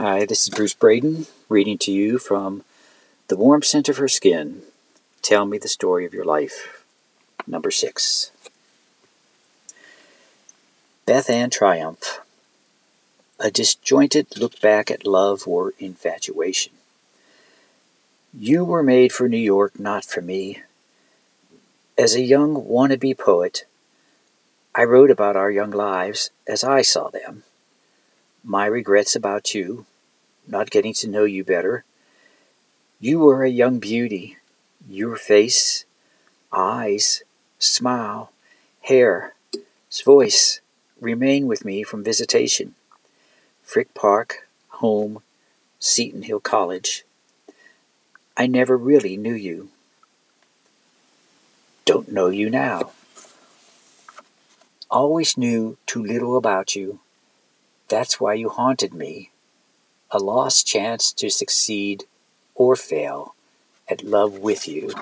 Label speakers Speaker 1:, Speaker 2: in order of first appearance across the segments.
Speaker 1: Hi, this is Bruce Braden reading to you from The Warm Scent of Her Skin. Tell me the story of your life. Number six. Beth Ann Triumph. A disjointed look back at love or infatuation. You were made for New York, not for me. As a young wannabe poet, I wrote about our young lives as I saw them my regrets about you, not getting to know you better. You were a young beauty. Your face, eyes, smile, hair, voice remain with me from visitation. Frick Park, home, Seton Hill College. I never really knew you. Don't know you now. Always knew too little about you that's why you haunted me. A lost chance to succeed or fail at love with you.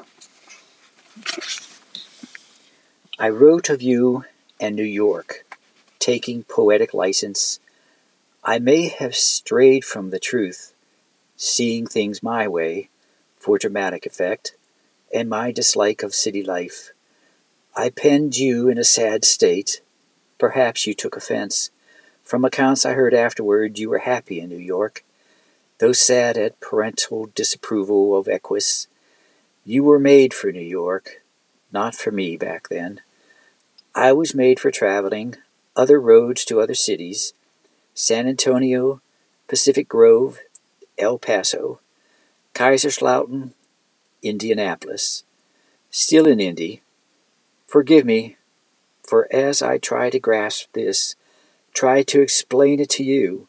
Speaker 1: I wrote of you and New York, taking poetic license. I may have strayed from the truth, seeing things my way for dramatic effect, and my dislike of city life. I penned you in a sad state. Perhaps you took offense. From accounts I heard afterward, you were happy in New York, though sad at parental disapproval of Equus. You were made for New York, not for me back then. I was made for traveling, other roads to other cities San Antonio, Pacific Grove, El Paso, Kaiserslautern, Indianapolis. Still in Indy. Forgive me, for as I try to grasp this, try to explain it to you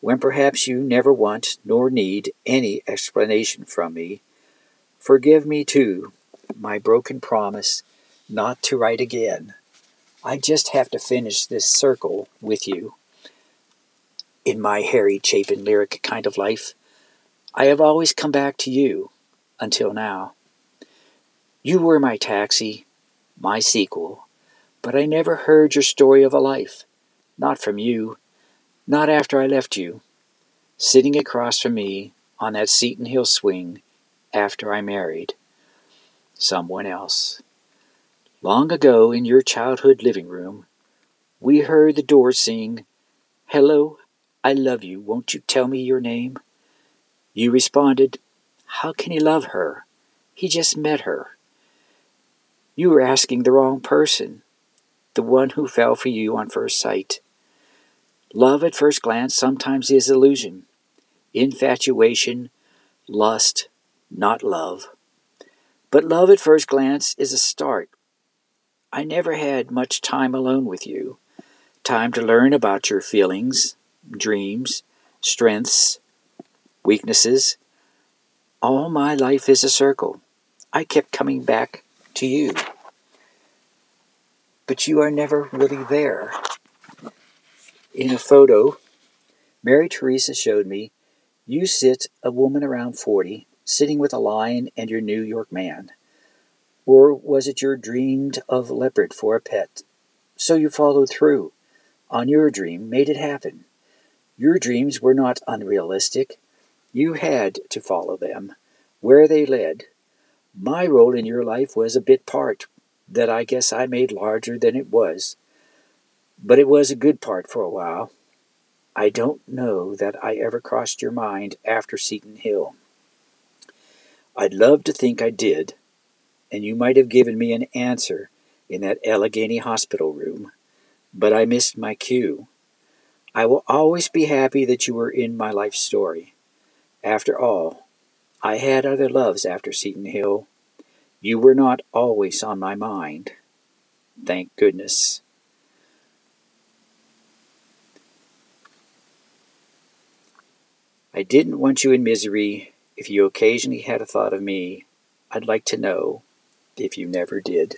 Speaker 1: when perhaps you never want nor need any explanation from me. Forgive me, too, my broken promise not to write again. I just have to finish this circle with you. In my Harry Chapin lyric kind of life, I have always come back to you until now. You were my taxi, my sequel, but I never heard your story of a life not from you, not after I left you, sitting across from me on that Seton Hill swing after I married someone else. Long ago in your childhood living room, we heard the Doors sing, Hello, I love you, won't you tell me your name? You responded, How can he love her? He just met her. You were asking the wrong person, the one who fell for you on first sight. Love at first glance sometimes is illusion, infatuation, lust, not love. But love at first glance is a start. I never had much time alone with you, time to learn about your feelings, dreams, strengths, weaknesses. All my life is a circle. I kept coming back to you. But you are never really there. In a photo, Mary Teresa showed me, you sit a woman around 40, sitting with a lion and your New York man. Or was it your dreamed of leopard for a pet? So you followed through on your dream, made it happen. Your dreams were not unrealistic. You had to follow them, where they led. My role in your life was a bit part that I guess I made larger than it was. But it was a good part for a while. I don't know that I ever crossed your mind after Seton Hill. I'd love to think I did, and you might have given me an answer in that Allegheny hospital room, but I missed my cue. I will always be happy that you were in my life story. After all, I had other loves after Seton Hill. You were not always on my mind. Thank goodness. I didn't want you in misery. If you occasionally had a thought of me, I'd like to know if you never did.